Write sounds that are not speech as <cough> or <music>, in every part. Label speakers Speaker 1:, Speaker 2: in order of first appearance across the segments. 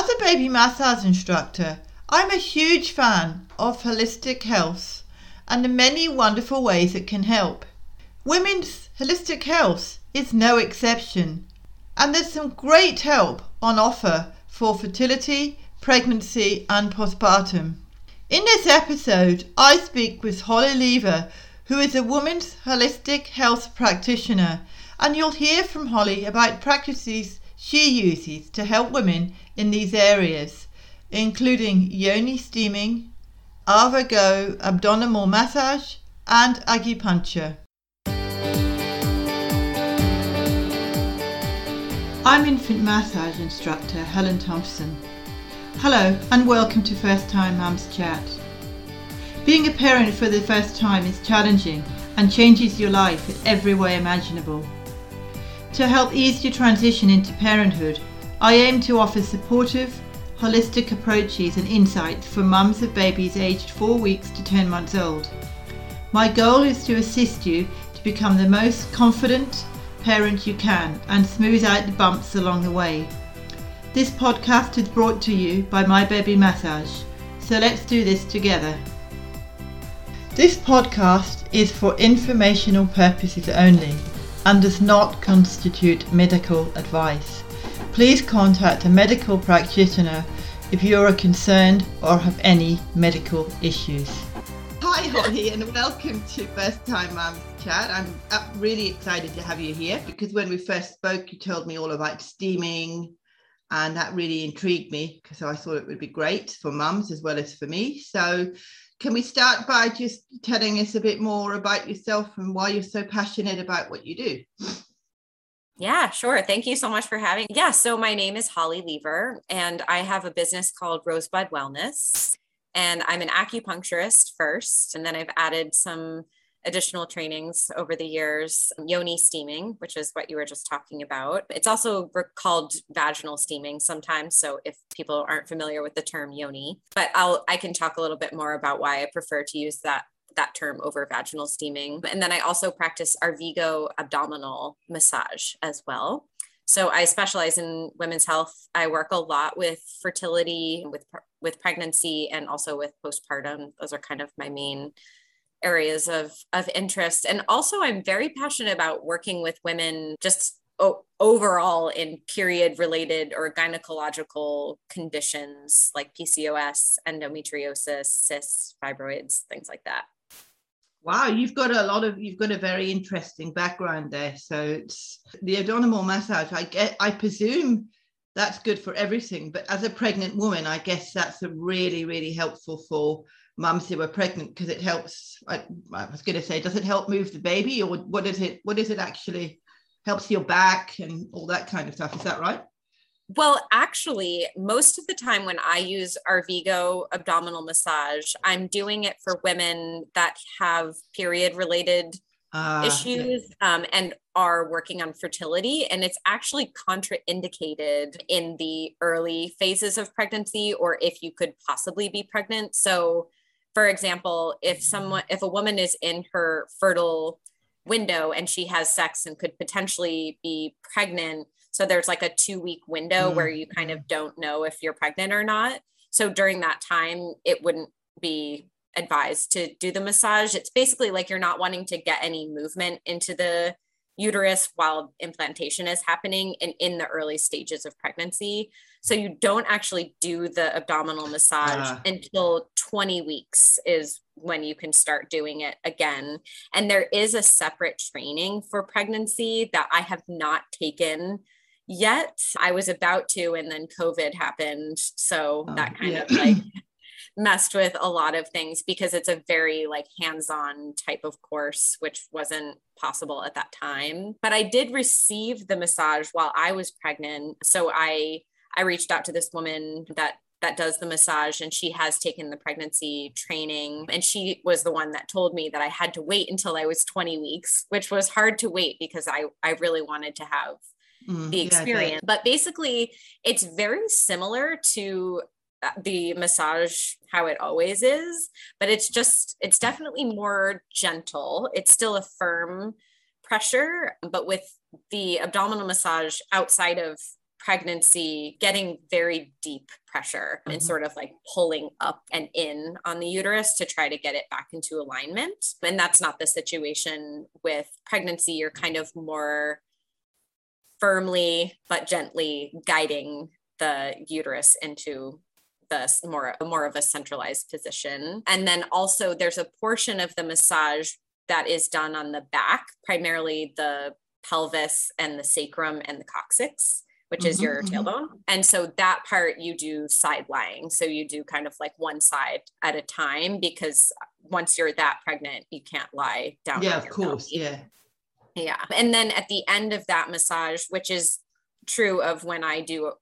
Speaker 1: As a baby massage instructor, I'm a huge fan of holistic health and the many wonderful ways it can help. Women's holistic health is no exception, and there's some great help on offer for fertility, pregnancy, and postpartum. In this episode, I speak with Holly Lever, who is a women's holistic health practitioner, and you'll hear from Holly about practices she uses to help women in these areas, including yoni steaming, Arvigo abdominal massage, and acupuncture. I'm infant massage instructor Helen Thompson. Hello and welcome to First Time Mums Chat. Being a parent for the first time is challenging and changes your life in every way imaginable. To help ease your transition into parenthood, I aim to offer supportive, holistic approaches and insights for mums of babies aged 4 weeks to 10 months old. My goal is to assist you to become the most confident parent you can and smooth out the bumps along the way. This podcast is brought to you by My Baby Massage, so let's do this together. This podcast is for informational purposes only and does not constitute medical advice. Please contact a medical practitioner if you are concerned or have any medical issues. Hi, Holly, and welcome to First Time Mums Chat. I'm uh, really excited to have you here because when we first spoke, you told me all about steaming, and that really intrigued me because I thought it would be great for mums as well as for me. So, can we start by just telling us a bit more about yourself and why you're so passionate about what you do?
Speaker 2: Yeah, sure. Thank you so much for having. Yeah, so my name is Holly Lever, and I have a business called Rosebud Wellness, and I'm an acupuncturist first, and then I've added some additional trainings over the years yoni steaming which is what you were just talking about it's also called vaginal steaming sometimes so if people aren't familiar with the term yoni but i'll i can talk a little bit more about why i prefer to use that that term over vaginal steaming and then i also practice arvigo abdominal massage as well so I specialize in women's health. I work a lot with fertility, with with pregnancy, and also with postpartum. Those are kind of my main areas of of interest. And also i'm very passionate about working with women just o- overall in period related or gynecological conditions like pcos endometriosis cysts fibroids things like that.
Speaker 1: Wow you've got a lot of you've got a very interesting background there. So it's the abdominal massage. I get i presume that's good for everything but as a pregnant woman i guess that's a really really helpful for mums who are pregnant because it helps I, I was going to say does it help move the baby or what is it what is it actually helps your back and all that kind of stuff is that right
Speaker 2: well, actually, most of the time when I use Arvigo abdominal massage, I'm doing it for women that have period related uh, issues um, and are working on fertility. And it's actually contraindicated in the early phases of pregnancy or if you could possibly be pregnant. So for example, if someone, if a woman is in her fertile window and she has sex and could potentially be pregnant, so there's like a two week window mm. where you kind of don't know if you're pregnant or not. So during that time, it wouldn't be advised to do the massage. It's basically like you're not wanting to get any movement into the uterus while implantation is happening and in the early stages of pregnancy. So you don't actually do the abdominal massage uh. until 20 weeks is when you can start doing it again. And there is a separate training for pregnancy that I have not taken yet. I was about to, and then COVID happened. So oh, that kind yeah. of like <laughs> messed with a lot of things because it's a very like hands-on type of course which wasn't possible at that time. But i did receive the massage while i was pregnant. So i i reached out to this woman that that does the massage and she has taken the pregnancy training. And she was the one that told me that I had to wait until I was 20 weeks which was hard to wait because I I really wanted to have mm, the experience. Yeah, but basically it's very similar to the massage how it always is but it's just it's definitely more gentle it's still a firm pressure but with the abdominal massage outside of pregnancy getting very deep pressure mm-hmm. and sort of like pulling up and in on the uterus to try to get it back into alignment. And that's not the situation with pregnancy. You're kind of more firmly but gently guiding the uterus into the more more of a centralized position and then also there's a portion of the massage that is done on the back primarily the pelvis and the sacrum and the coccyx which is mm-hmm, your mm-hmm. tailbone. And so that part you do side lying. So you do kind of like one side at a time because once you're that pregnant, you can't lie down.
Speaker 1: Yeah, of course. Belly. Yeah.
Speaker 2: Yeah. And then at the end of that massage, which is true of when I do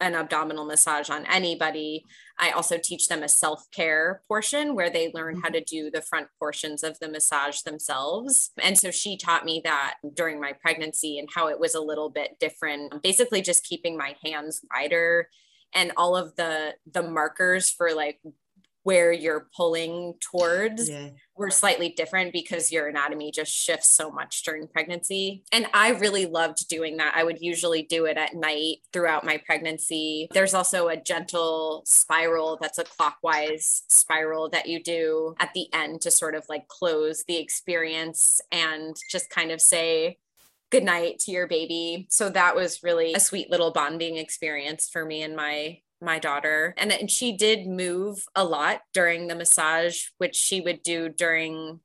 Speaker 2: an abdominal massage on anybody. I also teach them a self care portion where they learn how mm-hmm. to do the front portions of the massage themselves. And so she taught me that during my pregnancy and how it was a little bit different, basically just keeping my hands wider and all of the the markers for like where you're pulling towards yeah. were slightly different because your anatomy just shifts so much during pregnancy. And I really loved doing that. I would usually do it at night throughout my pregnancy. There's also a gentle spiral that's a clockwise spiral that you do at the end to sort of like close the experience and just kind of say, good night to your baby. So that was really a sweet little bonding experience for me and my my daughter and, and she did move a lot during the massage which she would do during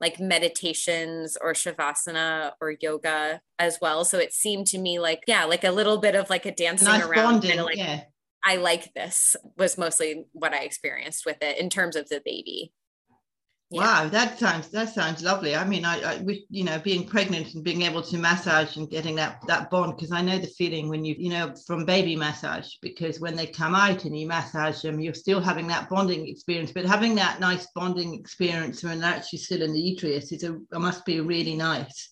Speaker 2: like meditations or shavasana or yoga as well so it seemed to me like yeah like a little bit of like a dancing nice around bonding, like yeah. I like this was mostly what I experienced with it in terms of the baby.
Speaker 1: Wow, that sounds that sounds lovely. I mean, I, I you know being pregnant and being able to massage and getting that that bond because I know the feeling when you you know from baby massage because when they come out and you massage them, you're still having that bonding experience, but having that nice bonding experience when they're actually still in the uterus is a must be really nice.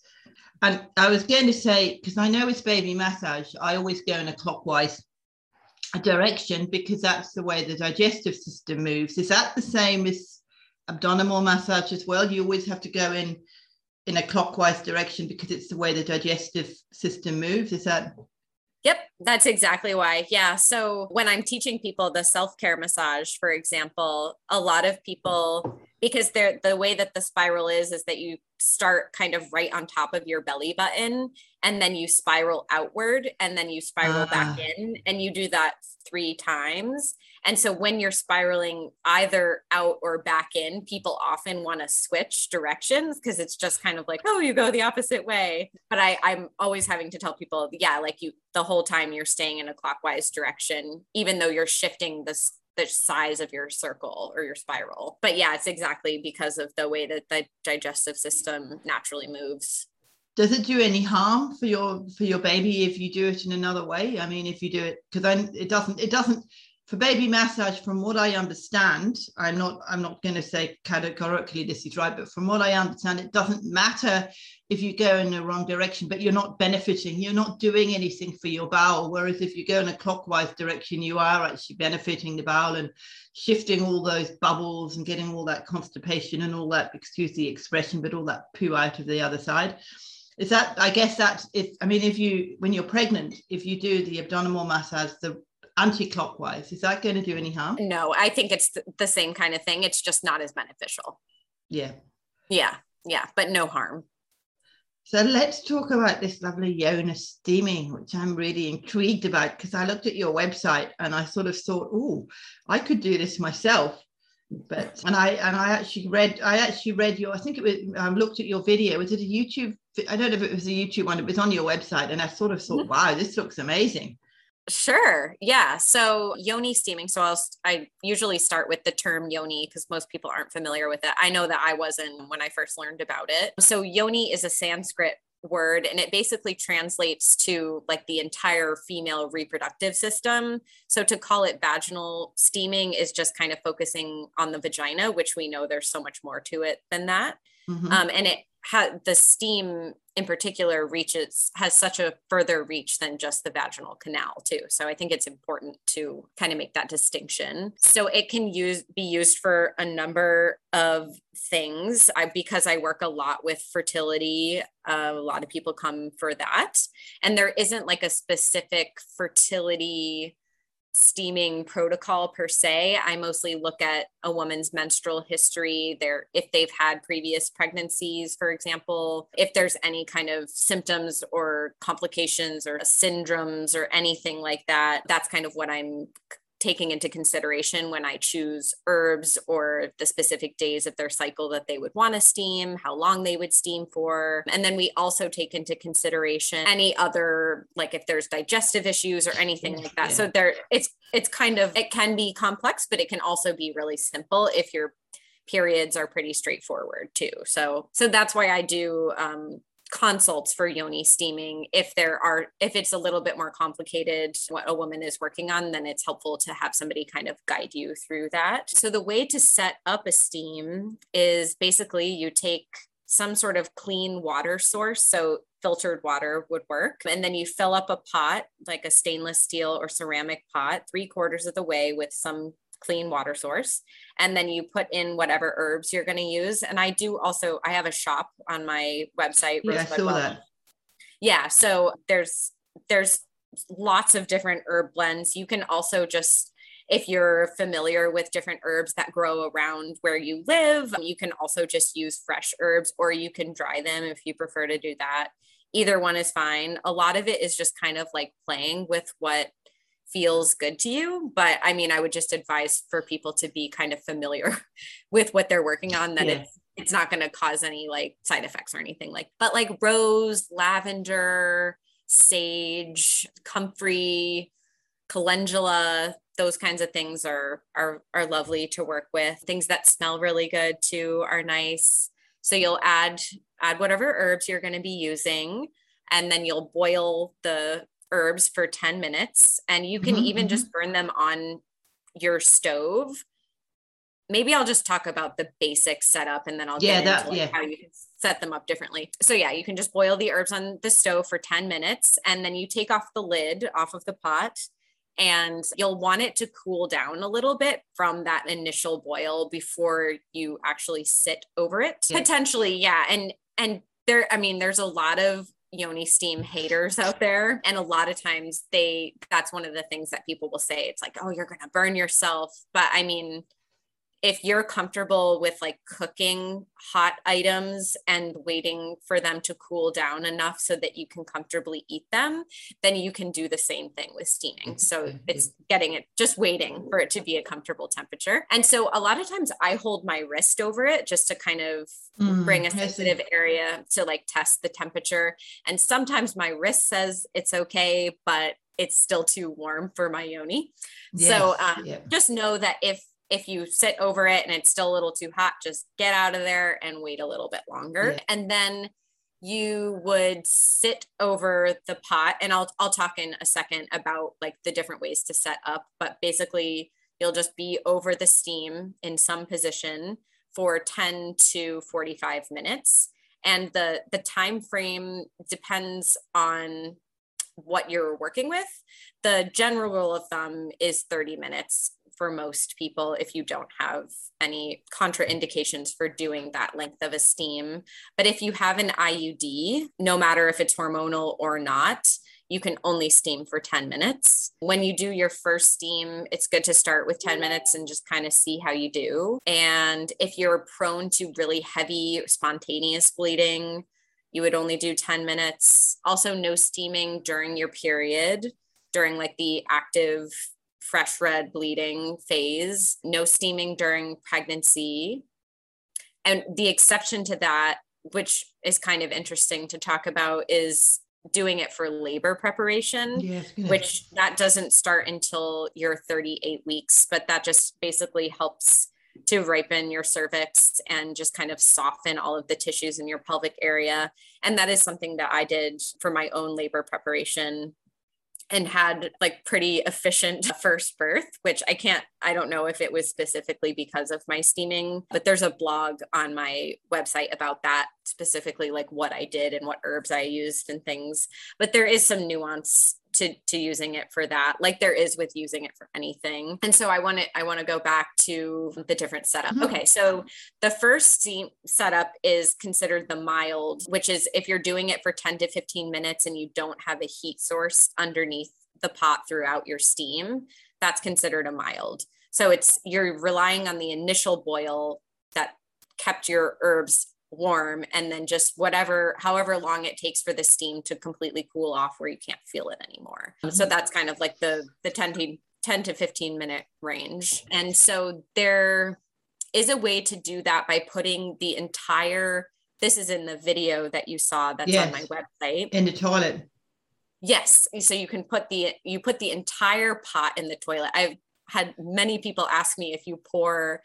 Speaker 1: And I was going to say because I know it's baby massage, I always go in a clockwise direction because that's the way the digestive system moves. Is that the same as abdominal massage as well. You always have to go in in a clockwise direction because it's the way the digestive system moves. Is that?
Speaker 2: Yep, that's exactly why. Yeah. So when I'm teaching people the self care massage, for example, a lot of people, because they're the way that the spiral is, is that you start kind of right on top of your belly button and then you spiral outward and then you spiral uh. back ah. in and you do that three times and so when you're spiraling either out or back in, people often want to switch directions because it's just kind of like, oh, you go the opposite way. But I, I'm always having to tell people, yeah, like you the whole time you're staying in a clockwise direction, even though you're shifting this the size of your circle or your spiral. But yeah, it's exactly because of the way that the digestive system naturally moves
Speaker 1: does it do any harm for your for your baby if you do it in another way i mean if you do it because then it doesn't it doesn't for baby massage, from what I understand, I'm not I'm not going to say categorically this is right, but from what I understand, it doesn't matter if you go in the wrong direction, but you're not benefiting, you're not doing anything for your bowel. Whereas if you go in a clockwise direction, you are actually benefiting the bowel and shifting all those bubbles and getting all that constipation and all that, excuse the expression, but all that poo out of the other side is that i guess that if i mean if you when you're pregnant if you do the abdominal massage the anti-clockwise. Is that going to do any harm?
Speaker 2: No i think it's the same kind of thing. It's just not as beneficial.
Speaker 1: Yeah.
Speaker 2: Yeah yeah but no harm.
Speaker 1: So let's talk about this lovely yoni steaming which i'm really intrigued about because i looked at your website and i sort of thought oh i could do this myself. But and i and i actually read i actually read your i think it was i um, looked at your video. Was it a youtube i don't know if it was a youtube one it was on your website and i sort of thought mm-hmm. wow this looks amazing
Speaker 2: Sure. Yeah. So yoni steaming. So I'll I usually start with the term yoni because most people aren't familiar with it. I know that I wasn't when I first learned about it. So yoni is a Sanskrit word and it basically translates to like the entire female reproductive system. So to call it vaginal steaming is just kind of focusing on the vagina, which we know there's so much more to it than that. Mm-hmm. Um, and it had the steam in particular reaches has such a further reach than just the vaginal canal too. So i think it's important to kind of make that distinction. So it can use be used for a number of things. I, because i work a lot with fertility uh, a lot of people come for that. And there isn't like a specific fertility steaming protocol per se. I mostly look at a woman's menstrual history, their if they've had previous pregnancies, for example, if there's any kind of symptoms or complications or syndromes or anything like that. That's kind of what I'm taking into consideration when I choose herbs or the specific days of their cycle that they would want to steam, how long they would steam for. And then we also take into consideration any other like if there's digestive issues or anything like that. Yeah. So there it's it's kind of it can be complex, but it can also be really simple if your periods are pretty straightforward too. So so that's why I do um consults for yoni steaming if there are if it's a little bit more complicated what a woman is working on then it's helpful to have somebody kind of guide you through that. So the way to set up a steam is basically you take some sort of clean water source so filtered water would work and then you fill up a pot like a stainless steel or ceramic pot three quarters of the way with some clean water source and then you put in whatever herbs you're going to use. And i do also i have a shop on my website
Speaker 1: yeah, I saw that.
Speaker 2: yeah so there's there's lots of different herb blends. You can also just if you're familiar with different herbs that grow around where you live you can also just use fresh herbs or you can dry them if you prefer to do that. Either one is fine. A lot of it is just kind of like playing with what feels good to you. But I mean, I would just advise for people to be kind of familiar <laughs> with what they're working on, that yeah. it's it's not going to cause any like side effects or anything like but like rose lavender sage comfrey calendula those kinds of things are are are lovely to work with things that smell really good too are nice so you'll add add whatever herbs you're going to be using and then you'll boil the herbs for 10 minutes and you can mm-hmm, even mm-hmm. just burn them on your stove maybe i'll just talk about the basic setup and then i'll yeah, get that, into like yeah. how you can set them up differently so yeah you can just boil the herbs on the stove for 10 minutes and then you take off the lid off of the pot and you'll want it to cool down a little bit from that initial boil before you actually sit over it yeah. potentially yeah and and there i mean there's a lot of yoni steam haters out there. And a lot of times they that's one of the things that people will say. It's like oh you're going to burn yourself. But i mean if you're comfortable with like cooking hot items and waiting for them to cool down enough so that you can comfortably eat them, then you can do the same thing with steaming. So mm-hmm. it's getting it, just waiting for it to be a comfortable temperature. And so a lot of times I hold my wrist over it just to kind of mm, bring a sensitive area to like test the temperature. And sometimes my wrist says it's okay, but it's still too warm for my yoni. Yes, so um, yeah. just know that if if you sit over it and it's still a little too hot, just get out of there and wait a little bit longer. Yeah. And then you would sit over the pot and I'll I'll talk in a second about like the different ways to set up, but basically you'll just be over the steam in some position for 10 to 45 minutes and the the time frame depends on what you're working with the general rule of thumb is 30 minutes for most people if you don't have any contraindications for doing that length of a steam. But if you have an IUD, no matter if it's hormonal or not, you can only steam for 10 minutes. When you do your first steam, it's good to start with 10 minutes and just kind of see how you do. And if you're prone to really heavy spontaneous bleeding, you would only do 10 minutes. Also, no steaming during your period, during like the active fresh red bleeding phase, no steaming during pregnancy. And the exception to that, which is kind of interesting to talk about, is doing it for labor preparation, yes, which that doesn't start until you're 38 weeks, but that just basically helps to ripen your cervix and just kind of soften all of the tissues in your pelvic area. And that is something that I did for my own labor preparation and had like pretty efficient <laughs> first birth, which I can't I don't know if it was specifically because of my steaming, but there's a blog on my website about that specifically, like what I did and what herbs I used and things. But there is some nuance to to using it for that like there is with using it for anything and so i want to i want to go back to the different setup mm-hmm. okay so the first steam setup is considered the mild which is if you're doing it for 10 to 15 minutes and you don't have a heat source underneath the pot throughout your steam that's considered a mild. So it's you're relying on the initial boil that kept your herbs warm and then just whatever however long it takes for the steam to completely cool off where you can't feel it anymore. Mm-hmm. So that's kind of like the the 10 to 10 to 15 minute range. And so there is a way to do that by putting the entire this is in the video that you saw that's yes. on my website
Speaker 1: in the toilet
Speaker 2: Yes. So you can put the you put the entire pot in the toilet. I've had many people ask me if you pour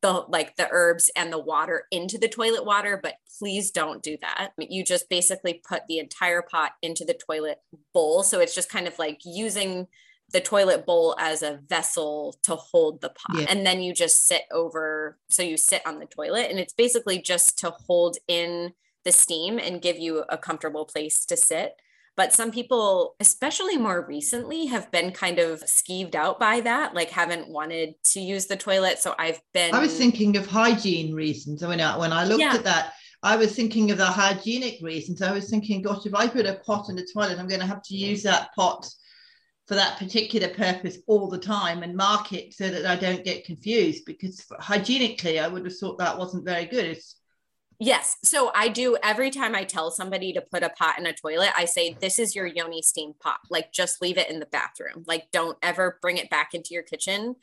Speaker 2: the like the herbs and the water into the toilet water, but please don't do that. You just basically put the entire pot into the toilet bowl. So it's just kind of like using the toilet bowl as a vessel to hold the pot. Yeah. And then you just sit over. So you sit on the toilet and it's basically just to hold in the steam and give you a comfortable place to sit. But some people, especially more recently, have been kind of skeeved out by that, like haven't wanted to use the toilet. So I've been.
Speaker 1: I was thinking of hygiene reasons. I mean, when I looked yeah. at that, I was thinking of the hygienic reasons. I was thinking, gosh, if I put a pot in the toilet, I'm going to have to use that pot for that particular purpose all the time and mark it so that I don't get confused because hygienically I would have thought that wasn't very good. It's
Speaker 2: Yes. So I do every time I tell somebody to put a pot in a toilet, I say, This is your yoni steam pot. Like, just leave it in the bathroom. Like, don't ever bring it back into your kitchen.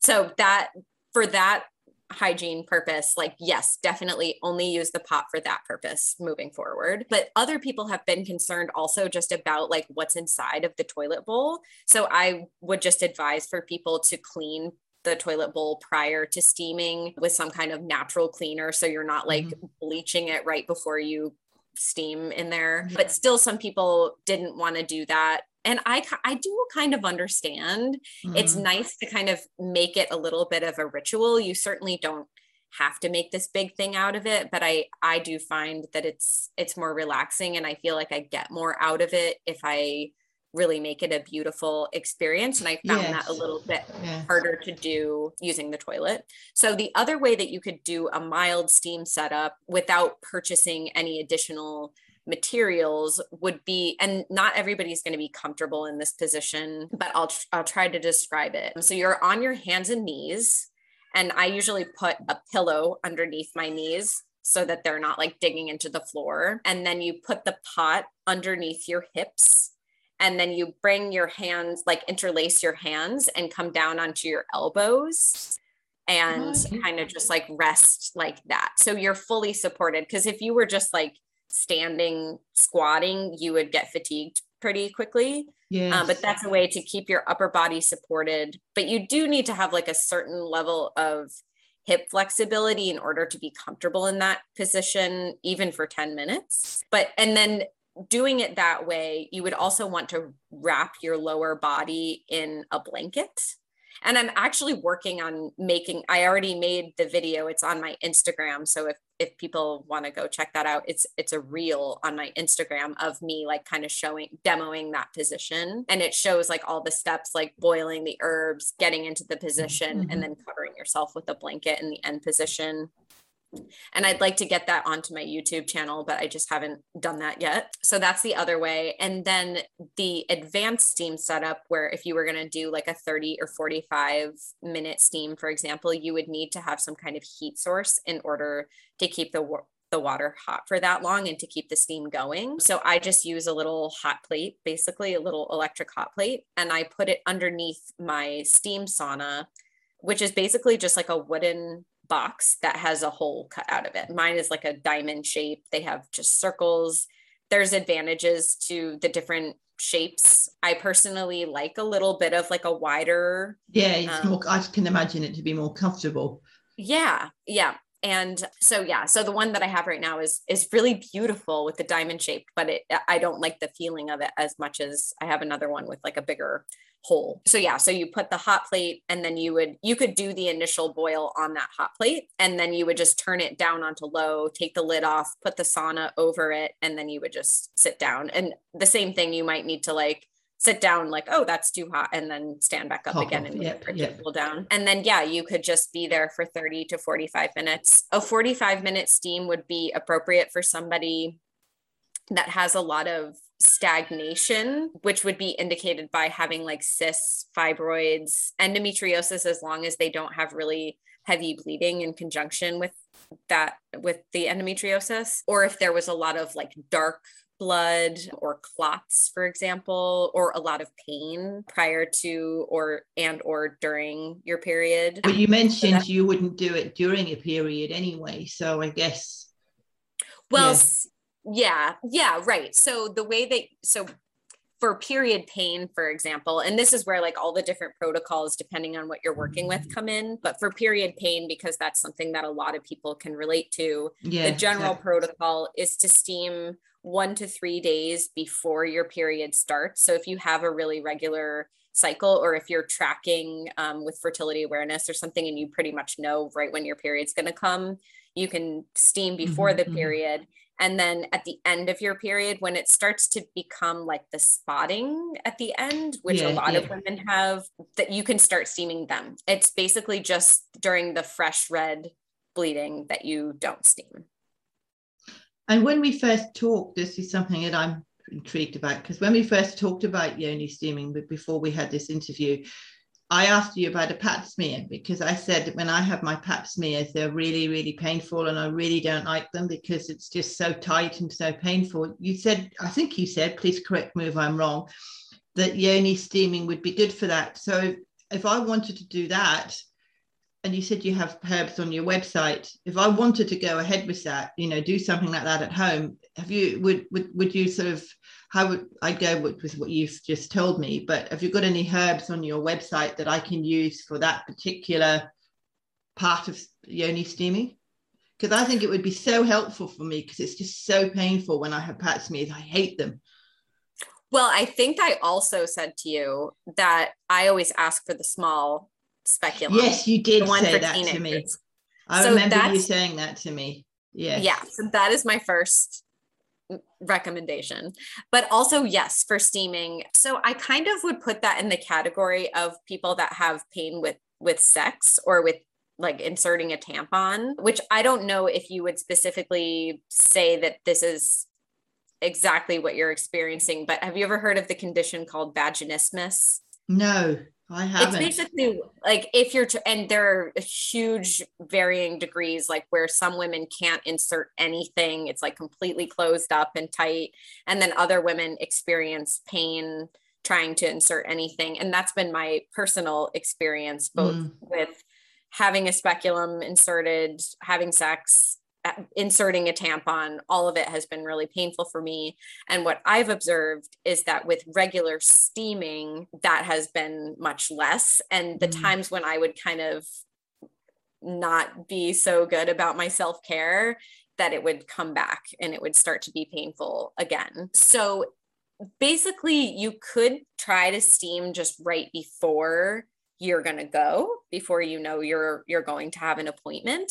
Speaker 2: So, that for that hygiene purpose, like, yes, definitely only use the pot for that purpose moving forward. But other people have been concerned also just about like what's inside of the toilet bowl. So, I would just advise for people to clean the toilet bowl prior to steaming with some kind of natural cleaner. So you're not like mm-hmm. bleaching it right before you steam in there. Mm-hmm. But still, some people didn't want to do that. And I, I do kind of understand. Mm-hmm. It's nice to kind of make it a little bit of a ritual. You certainly don't have to make this big thing out of it but i i do find that it's it's more relaxing and i feel like i get more out of it if i really make it a beautiful experience. And I found yes. that a little bit yes. harder to do using the toilet. So, the other way that you could do a mild steam setup without purchasing any additional materials would be and not everybody's going to be comfortable in this position but I'll I'll try to describe it. So you're on your hands and knees and I usually put a pillow underneath my knees so that they're not like digging into the floor and then you put the pot underneath your hips and then you bring your hands like interlace your hands and come down onto your elbows and oh, kind of just like rest like that. So you're fully supported because if you were just like standing squatting you would get fatigued pretty quickly. Yeah uh, but that's a way to keep your upper body supported. But you do need to have like a certain level of hip flexibility in order to be comfortable in that position even for 10 minutes. But and then doing it that way, you would also want to wrap your lower body in a blanket. And I'm actually working on making, I already made the video. It's on my Instagram. So if if people want to go check that out, it's it's a reel on my Instagram of me like kind of showing demoing that position. And it shows like all the steps like boiling the herbs, getting into the position, mm-hmm. and then covering yourself with a blanket in the end position and I'd like to get that onto my YouTube channel, but I just haven't done that yet. So that's the other way. And then the advanced steam setup, where if you were going to do like a 30 or 45 minute steam, for example, you would need to have some kind of heat source in order to keep the the water hot for that long and to keep the steam going. So I just use a little hot plate, basically a little electric hot plate, and I put it underneath my steam sauna, which is basically just like a wooden box that has a hole cut out of it. Mine is like a diamond shape. They have just circles. There's advantages to the different shapes. I personally like a little bit of like a wider.
Speaker 1: Yeah, it's um, more, I can imagine it to be more comfortable.
Speaker 2: Yeah, yeah. And so yeah, so the one that I have right now is is really beautiful with the diamond shape, but it I don't like the feeling of it as much as I have another one with like a bigger whole. So yeah, so you put the hot plate and then you would you could do the initial boil on that hot plate and then you would just turn it down onto low, take the lid off, put the sauna over it and then you would just sit down. And the same thing you might need to like sit down like oh that's too hot and then stand back up Pop again off. and yep, yep. cool down and then yeah you could just be there for 30 to 45 minutes a 45 minute steam would be appropriate for somebody that has a lot of stagnation, which would be indicated by having like cysts, fibroids, endometriosis, as long as they don't have really heavy bleeding in conjunction with that, with the endometriosis, or if there was a lot of like dark blood or clots for example or a lot of pain prior to or and or during your period
Speaker 1: but you mentioned so you wouldn't do it during a period anyway so i guess
Speaker 2: well yeah. Yeah, yeah, right. So the way that so for period pain, for example, and this is where like all the different protocols, depending on what you're working with, come in. But for period pain, because that's something that a lot of people can relate to, yeah, the general exactly. protocol is to steam one to three days before your period starts. So if you have a really regular cycle or if you're tracking um, with fertility awareness or something and you pretty much know right when your period's going to come you can steam before mm-hmm, the mm-hmm. period and then at the end of your period, when it starts to become like the spotting at the end, which yeah, a lot yeah. of women have, that you can start steaming them. It's basically just during the fresh red bleeding that you don't steam.
Speaker 1: And when we first talked, this is something that I'm intrigued about because when we first talked about yoni steaming, but before we had this interview, I asked you about a pap smear because I said when I have my pap smears, they're really, really painful and I really don't like them because it's just so tight and so painful. You said, I think you said, please correct me if I'm wrong, that yoni steaming would be good for that. So if I wanted to do that, and you said you have herbs on your website, if I wanted to go ahead with that, you know, do something like that at home, have you would would would you sort of how would I go with, with what you've just told me? But have you got any herbs on your website that I can use for that particular part of yoni steaming? Because I think it would be so helpful for me because it's just so painful when I have pap smears. I hate them.
Speaker 2: Well, I think I also said to you that I always ask for the small speculum.
Speaker 1: Yes, you did say that teenagers. to me. I so remember you saying that to me. Yeah.
Speaker 2: Yeah. So that is my first recommendation. But also, yes, for steaming. So I kind of would put that in the category of people that have pain with with sex or with like inserting a tampon, which I don't know if you would specifically say that this is exactly what you're experiencing, but have you ever heard of the condition called vaginismus?
Speaker 1: No. I haven't.
Speaker 2: It's basically like if you're, and there are huge varying degrees, like where some women can't insert anything, it's like completely closed up and tight. And then other women experience pain trying to insert anything. And that's been my personal experience, both mm. with having a speculum inserted, having sex, inserting a tampon, all of it has been really painful for me. And what I've observed is that with regular steaming, that has been much less. And the mm. times when I would kind of not be so good about my self care, that it would come back and it would start to be painful again. So basically, you could try to steam just right before you're going to go before you know you're you're going to have an appointment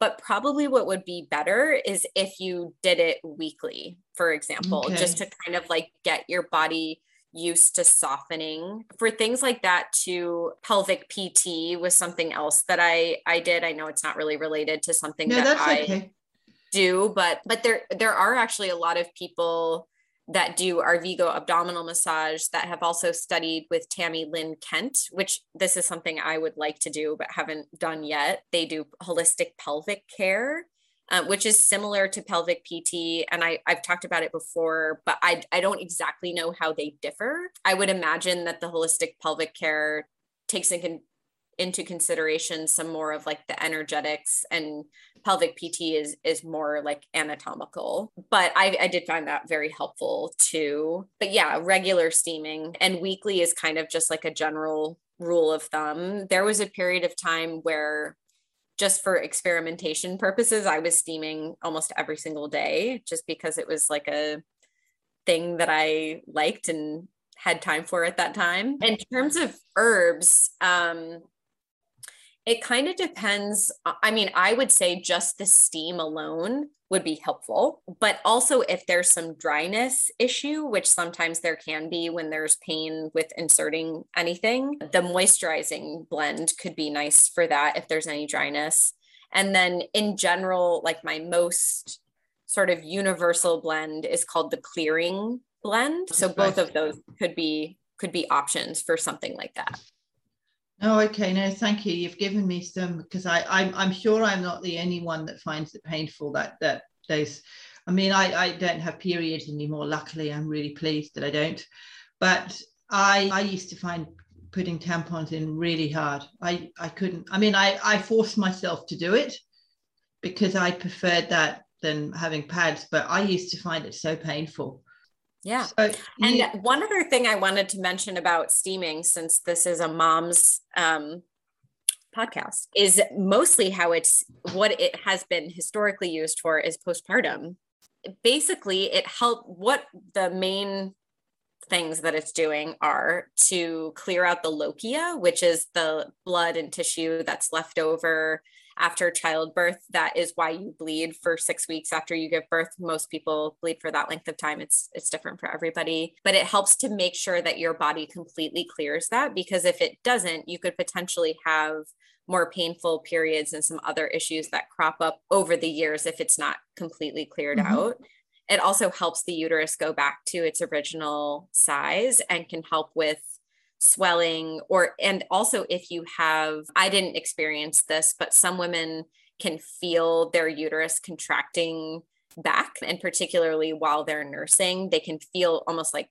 Speaker 2: but probably what would be better is if you did it weekly, for example, okay. just to kind of like get your body used to softening for things like that to pelvic pt was something else that i i did i know it's not really related to something no, that i okay. do but but there there are actually a lot of people that do Arvigo abdominal massage that have also studied with Tami Lynn Kent, which this is something I would like to do but haven't done yet. They do holistic pelvic care. Uh, which is similar to pelvic PT. And I, I've talked about it before, but I, I don't exactly know how they differ. I would imagine that the holistic pelvic care takes in, into consideration some more of like the energetics and pelvic pt is is more like anatomical. But I, I did find that very helpful too. But yeah regular steaming and weekly is kind of just like a general rule of thumb. There was a period of time where just for experimentation purposes i was steaming almost every single day just because it was like a thing that i liked and had time for at that time. In terms of herbs, um, it kind of depends. I mean, I would say just the steam alone would be helpful, but also if there's some dryness issue, which sometimes there can be when there's pain with inserting anything, the moisturizing blend could be nice for that if there's any dryness. And then in general, like my most sort of universal blend is called the clearing blend. So both of those could be could be options for something like that.
Speaker 1: Oh, okay. No, thank you. You've given me some because I, I'm, I'm sure I'm not the only one that finds it painful that that those. I mean, I, I don't have periods anymore. Luckily, I'm really pleased that I don't. But I I used to find putting tampons in really hard. I I couldn't. I mean, I I forced myself to do it because I preferred that than having pads. But I used to find it so painful.
Speaker 2: Yeah. So and you, one other thing I wanted to mention about steaming, since this is a mom's um, podcast, is mostly how it's what it has been historically used for is postpartum. Basically, it helped what the main things that it's doing are to clear out the lochia, which is the blood and tissue that's left over after childbirth. That is why you bleed for six weeks after you give birth. Most people bleed for that length of time. It's it's different for everybody, but it helps to make sure that your body completely clears that because if it doesn't, you could potentially have more painful periods and some other issues that crop up over the years if it's not completely cleared mm-hmm. out. It also helps the uterus go back to its original size and can help with swelling or and also if you have I didn't experience this but some women can feel their uterus contracting back and particularly while they're nursing they can feel almost like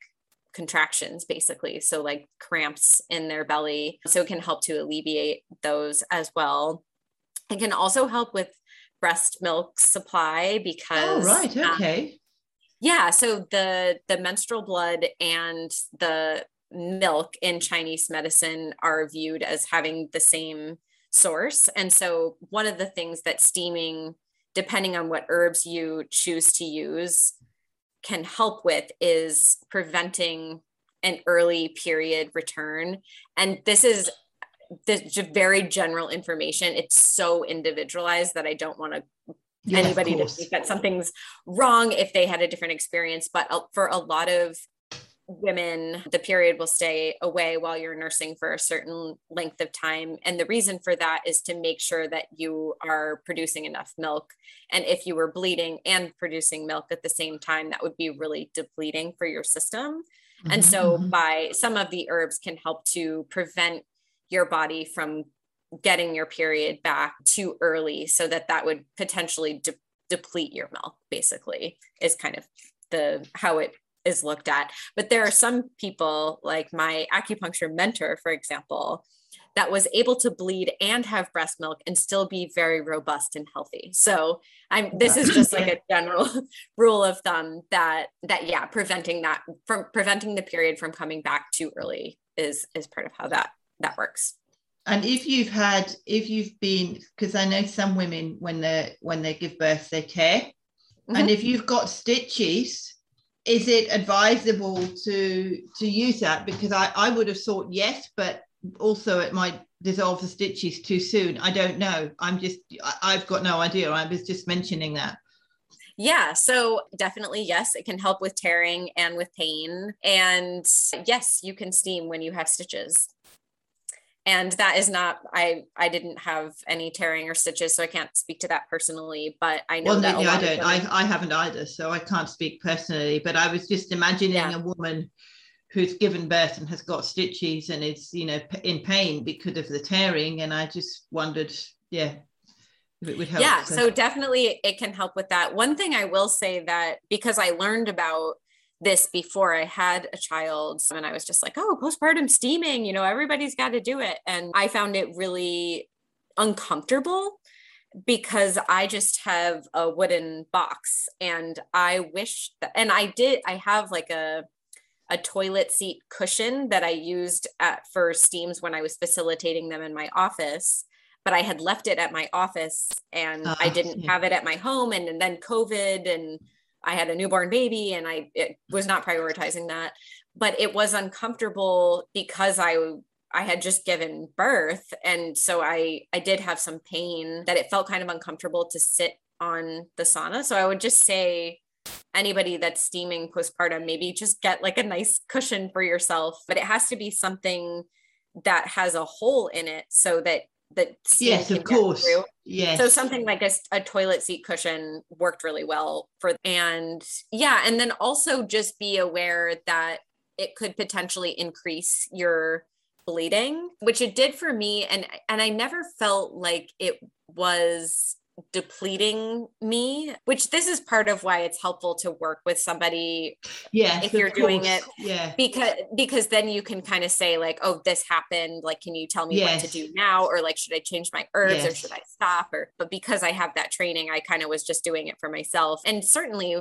Speaker 2: contractions basically. So like cramps in their belly. So it can help to alleviate those as well. It can also help with breast milk supply oh, because
Speaker 1: oh right. um, okay. um,
Speaker 2: yeah so the the menstrual blood and the milk in Chinese medicine are viewed as having the same source. And so, one of the things that steaming, depending on what herbs you choose to use, can help with is preventing an early period return. And this is this very general information. It's so individualized that I don't want to yeah, anybody to think that something's wrong if they had a different experience. But uh, for a lot of women, the period will stay away while you're nursing for a certain length of time. And the reason for that is to make sure that you are producing enough milk. And if you were bleeding and producing milk at the same time, that would be really depleting for your system. Mm-hmm. And so, mm-hmm. by some of the herbs can help to prevent your body from getting your period back too early so that that would potentially de- deplete your milk basically is kind of the how it is looked at. But there are some people, like my acupuncture mentor, for example, that was able to bleed and have breast milk and still be very robust and healthy. So I'm this is just like a general <laughs> rule of thumb that that yeah, preventing that from preventing the period from coming back too early is is part of how that that works.
Speaker 1: And if you've had if you've been because I know some women when they when they give birth they tear. Mm-hmm. And if you've got stitches, is it advisable to to use that? Because I, I would have thought yes but also it might dissolve the stitches too soon. I don't know. I'm just i've got no idea. I was just mentioning that.
Speaker 2: Yeah, so definitely, yes, it can help with tearing and with pain. And yes, you can steam when you have stitches and that is not i i didn't have any tearing or stitches so i can't speak to that personally but i know well, that
Speaker 1: yeah, i don't. I, I haven't either so i can't speak personally but i was just imagining yeah. a woman who's given birth and has got stitches and is you know in pain because of the tearing and i just wondered yeah if
Speaker 2: it would help yeah so. so definitely it can help with that one thing i will say that because i learned about this before I had a child. And I was just like, oh, postpartum steaming, you know, everybody's got to do it. And I found it really uncomfortable because I just have a wooden box and I wish that, and I did, I have like a, a toilet seat cushion that I used at, for steams when I was facilitating them in my office but I had left it at my office and uh, I didn't yeah. have it at my home. And, and then COVID and I had a newborn baby and I was not prioritizing that. but it was uncomfortable because I I had just given birth and so I I did have some pain that it felt kind of uncomfortable to sit on the sauna. So I would just say anybody that's steaming postpartum maybe just get like a nice cushion for yourself, but it has to be something that has a hole in it so that that
Speaker 1: yes of course yes.
Speaker 2: So something like a, a toilet seat cushion worked really well for and yeah and then also just be aware that it could potentially increase your bleeding which it did for me and and i never felt like it was depleting me which this is part of why it's helpful to work with somebody
Speaker 1: yeah
Speaker 2: if you're doing it
Speaker 1: yeah.
Speaker 2: because because then you can kind of say like oh this happened like can you tell me yes. what to do now? Or like should i change my herbs yes. or should i stop? Or but because i have that training i kind of was just doing it for myself. And certainly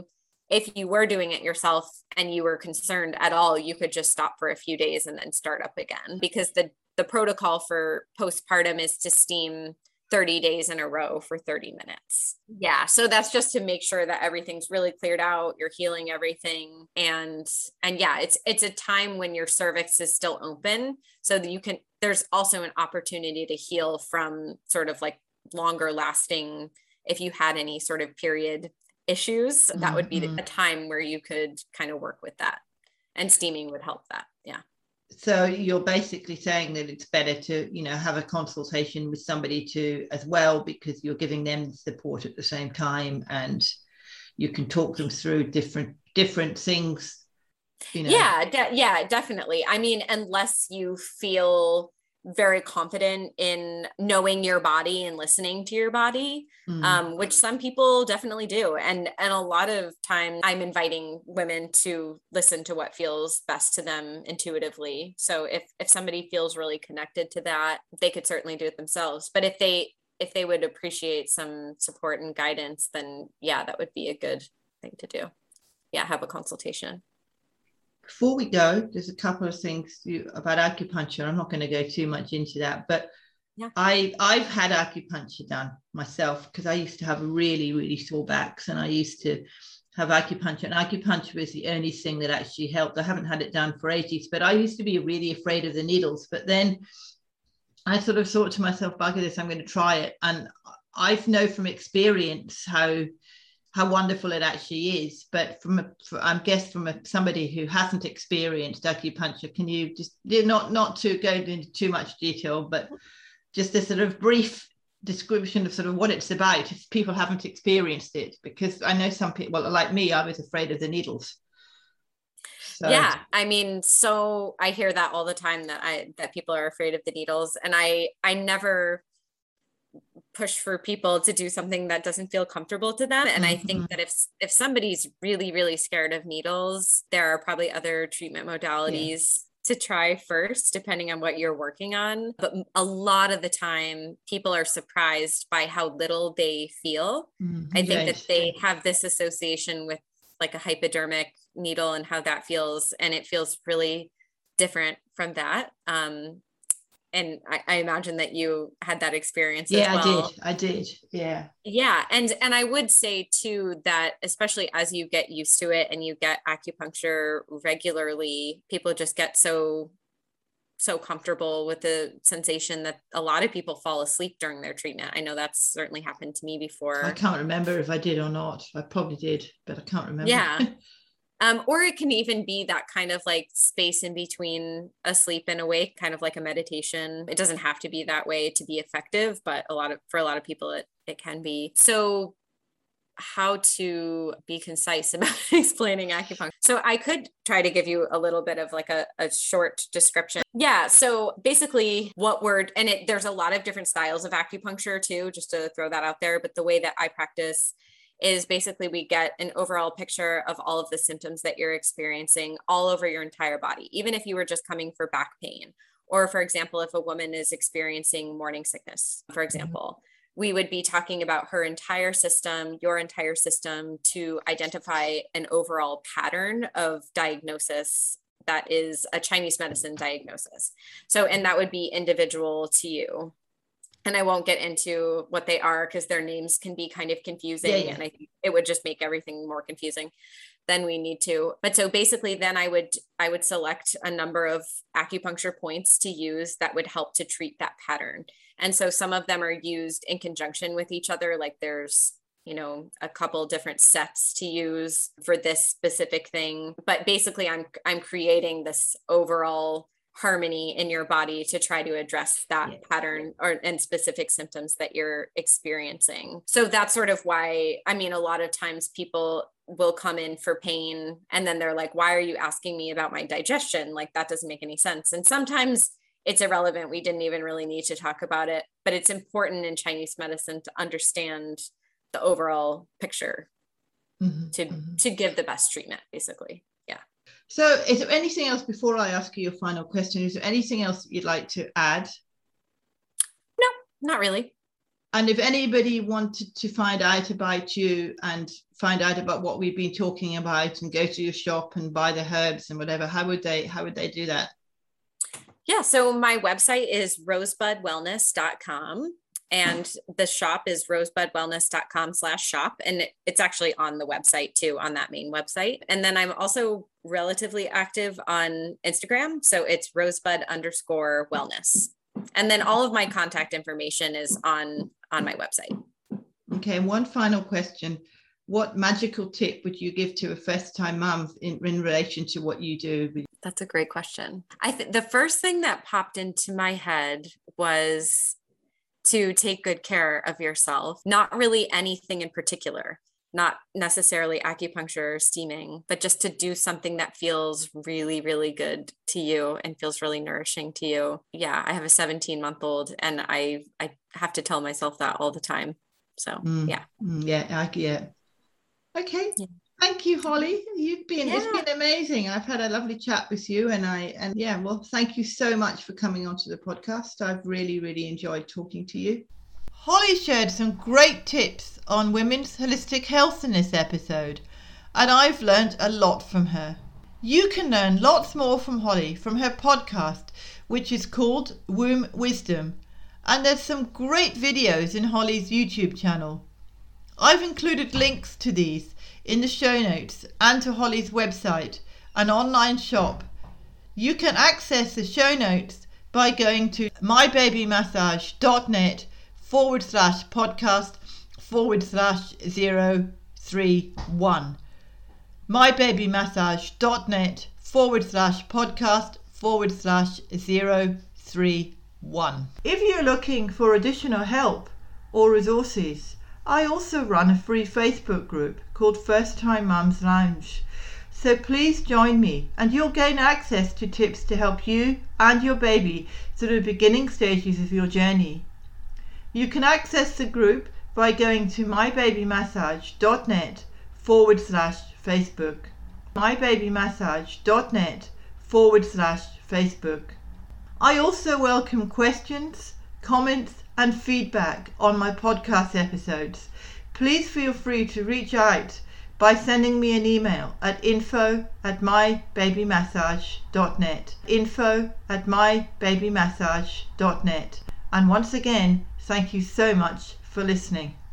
Speaker 2: if you were doing it yourself and you were concerned at all you could just stop for a few days and then start up again because the the protocol for postpartum is to steam 30 days in a row for 30 minutes. Yeah, so that's just to make sure that everything's really cleared out, you're healing everything and and yeah, it's it's a time when your cervix is still open so that you can there's also an opportunity to heal from sort of like longer lasting if you had any sort of period issues, that mm-hmm. would be mm-hmm. a time where you could kind of work with that. And steaming would help that. Yeah
Speaker 1: so you're basically saying that it's better to you know have a consultation with somebody to as well because you're giving them support at the same time and you can talk them through different different things
Speaker 2: you know? Yeah de- yeah definitely. I mean unless you feel very confident in knowing your body and listening to your body mm. um, which some people definitely do. And and a lot of time i'm inviting women to listen to what feels best to them intuitively. So if if somebody feels really connected to that they could certainly do it themselves. But if they if they would appreciate some support and guidance then yeah that would be a good thing to do. Yeah have a consultation
Speaker 1: before we go, there's a couple of things you, about acupuncture. I'm not going to go too much into that, but yeah. I I've had acupuncture done myself because I used to have really really sore backs, and I used to have acupuncture. And acupuncture was the only thing that actually helped. I haven't had it done for ages, but I used to be really afraid of the needles. But then I sort of thought to myself, "Bugger this! I'm going to try it." And I've know from experience how how wonderful it actually is. But from a, for, I'm guess from a, somebody who hasn't experienced acupuncture, can you just not not to go into too much detail, but just a sort of brief description of sort of what it's about if people haven't experienced it? Because I know some people, well, like me, I was afraid of the needles.
Speaker 2: So. Yeah, I mean, so I hear that all the time that I that people are afraid of the needles, and I I never push for people to do something that doesn't feel comfortable to them and i think mm-hmm. that if if somebody's really really scared of needles there are probably other treatment modalities yeah. to try first depending on what you're working on but a lot of the time people are surprised by how little they feel mm-hmm. i think right. that they have this association with like a hypodermic needle and how that feels and it feels really different from that um, and I, I, imagine that you had that experience
Speaker 1: yeah
Speaker 2: well.
Speaker 1: i did. i did. Yeah.
Speaker 2: Yeah and and i would say too that especially as you get used to it and you get acupuncture regularly people just get so so comfortable with the sensation that a lot of people fall asleep during their treatment. I know that's certainly happened to me before.
Speaker 1: i can't remember if i did or not. I probably did but i can't remember.
Speaker 2: Yeah <laughs> Um, or it can even be that kind of like space in between asleep and awake, kind of like a meditation. It doesn't have to be that way to be effective, but a lot of for a lot of people it it can be. So how to be concise <laughs> about explaining acupuncture. So I could try to give you a little bit of like a, a short description. Yeah. So basically what word, and it, there's a lot of different styles of acupuncture too, just to throw that out there. But the way that I practice is basically we get an overall picture of all of the symptoms that you're experiencing all over your entire body, even if you were just coming for back pain. Or, for example, if a woman is experiencing morning sickness, for mm-hmm. example, we would be talking about her entire system, your entire system, to identify an overall pattern of diagnosis that is a Chinese medicine diagnosis. So, and that would be individual to you and I won't get into what they are because their names can be kind of confusing yeah, yeah. and I think it would just make everything more confusing. than we need to but so basically then i would i would select a number of acupuncture points to use that would help to treat that pattern and so some of them are used in conjunction with each other like there's you know a couple different sets to use for this specific thing but basically i'm i'm creating this overall harmony in your body to try to address that yeah. pattern or and specific symptoms that you're experiencing. So that's sort of why I mean a lot of times people will come in for pain and then they're like why are you asking me about my digestion? Like that doesn't make any sense. And sometimes it's irrelevant. We didn't even really need to talk about it, but it's important in Chinese medicine to understand the overall picture mm-hmm, to mm-hmm. to give the best treatment basically.
Speaker 1: So, is there anything else before I ask you your final question? Is there anything else you'd like to add?
Speaker 2: No, not really.
Speaker 1: And if anybody wanted to find out about you and find out about what we've been talking about and go to your shop and buy the herbs and whatever, how would they how would they do that?
Speaker 2: Yeah, so my website is rosebudwellness.com and the shop is rosebudwellness.com slash shop. And it's actually on the website too on that main website. And then i'm also relatively active on instagram. So it's rosebud underscore wellness. And then all of my contact information is on on my website.
Speaker 1: Okay one final question. What magical tip would you give to a first time mom in, in relation to what you do
Speaker 2: that's a great question. I think the first thing that popped into my head was to take good care of yourself. Not really anything in particular, not necessarily acupuncture or steaming, but just to do something that feels really, really good to you and feels really nourishing to you. Yeah, I have a 17 month old and I I have to tell myself that all the time. So mm, yeah.
Speaker 1: Mm, yeah, I, yeah. Okay. Yeah. Thank you, Holly. You've been yeah. it's been amazing. I've had a lovely chat with you, and I and yeah, well, thank you so much for coming onto the podcast. I've really, really enjoyed talking to you. Holly shared some great tips on women's holistic health in this episode, and I've learned a lot from her. You can learn lots more from Holly from her podcast, which is called Womb Wisdom, and there's some great videos in Holly's YouTube channel. I've included links to these in the show notes and to Holly's website, an online shop. You can access the show notes by going to mybabymassage.net forward slash podcast forward slash zero three one. Mybabymassage.net forward slash podcast forward slash zero three one. If you're looking for additional help or resources, I also run a free Facebook group called First Time Mums Lounge. So please join me and you'll gain access to tips to help you and your baby through the beginning stages of your journey. You can access the group by going to mybabymassage.net forward slash Facebook. mybabymassage.net forward slash Facebook. I also welcome questions, comments, and feedback on my podcast episodes, please feel free to reach out by sending me an email at info at mybabymassage.net. Info at mybabymassage.net. And once again, thank you so much for listening.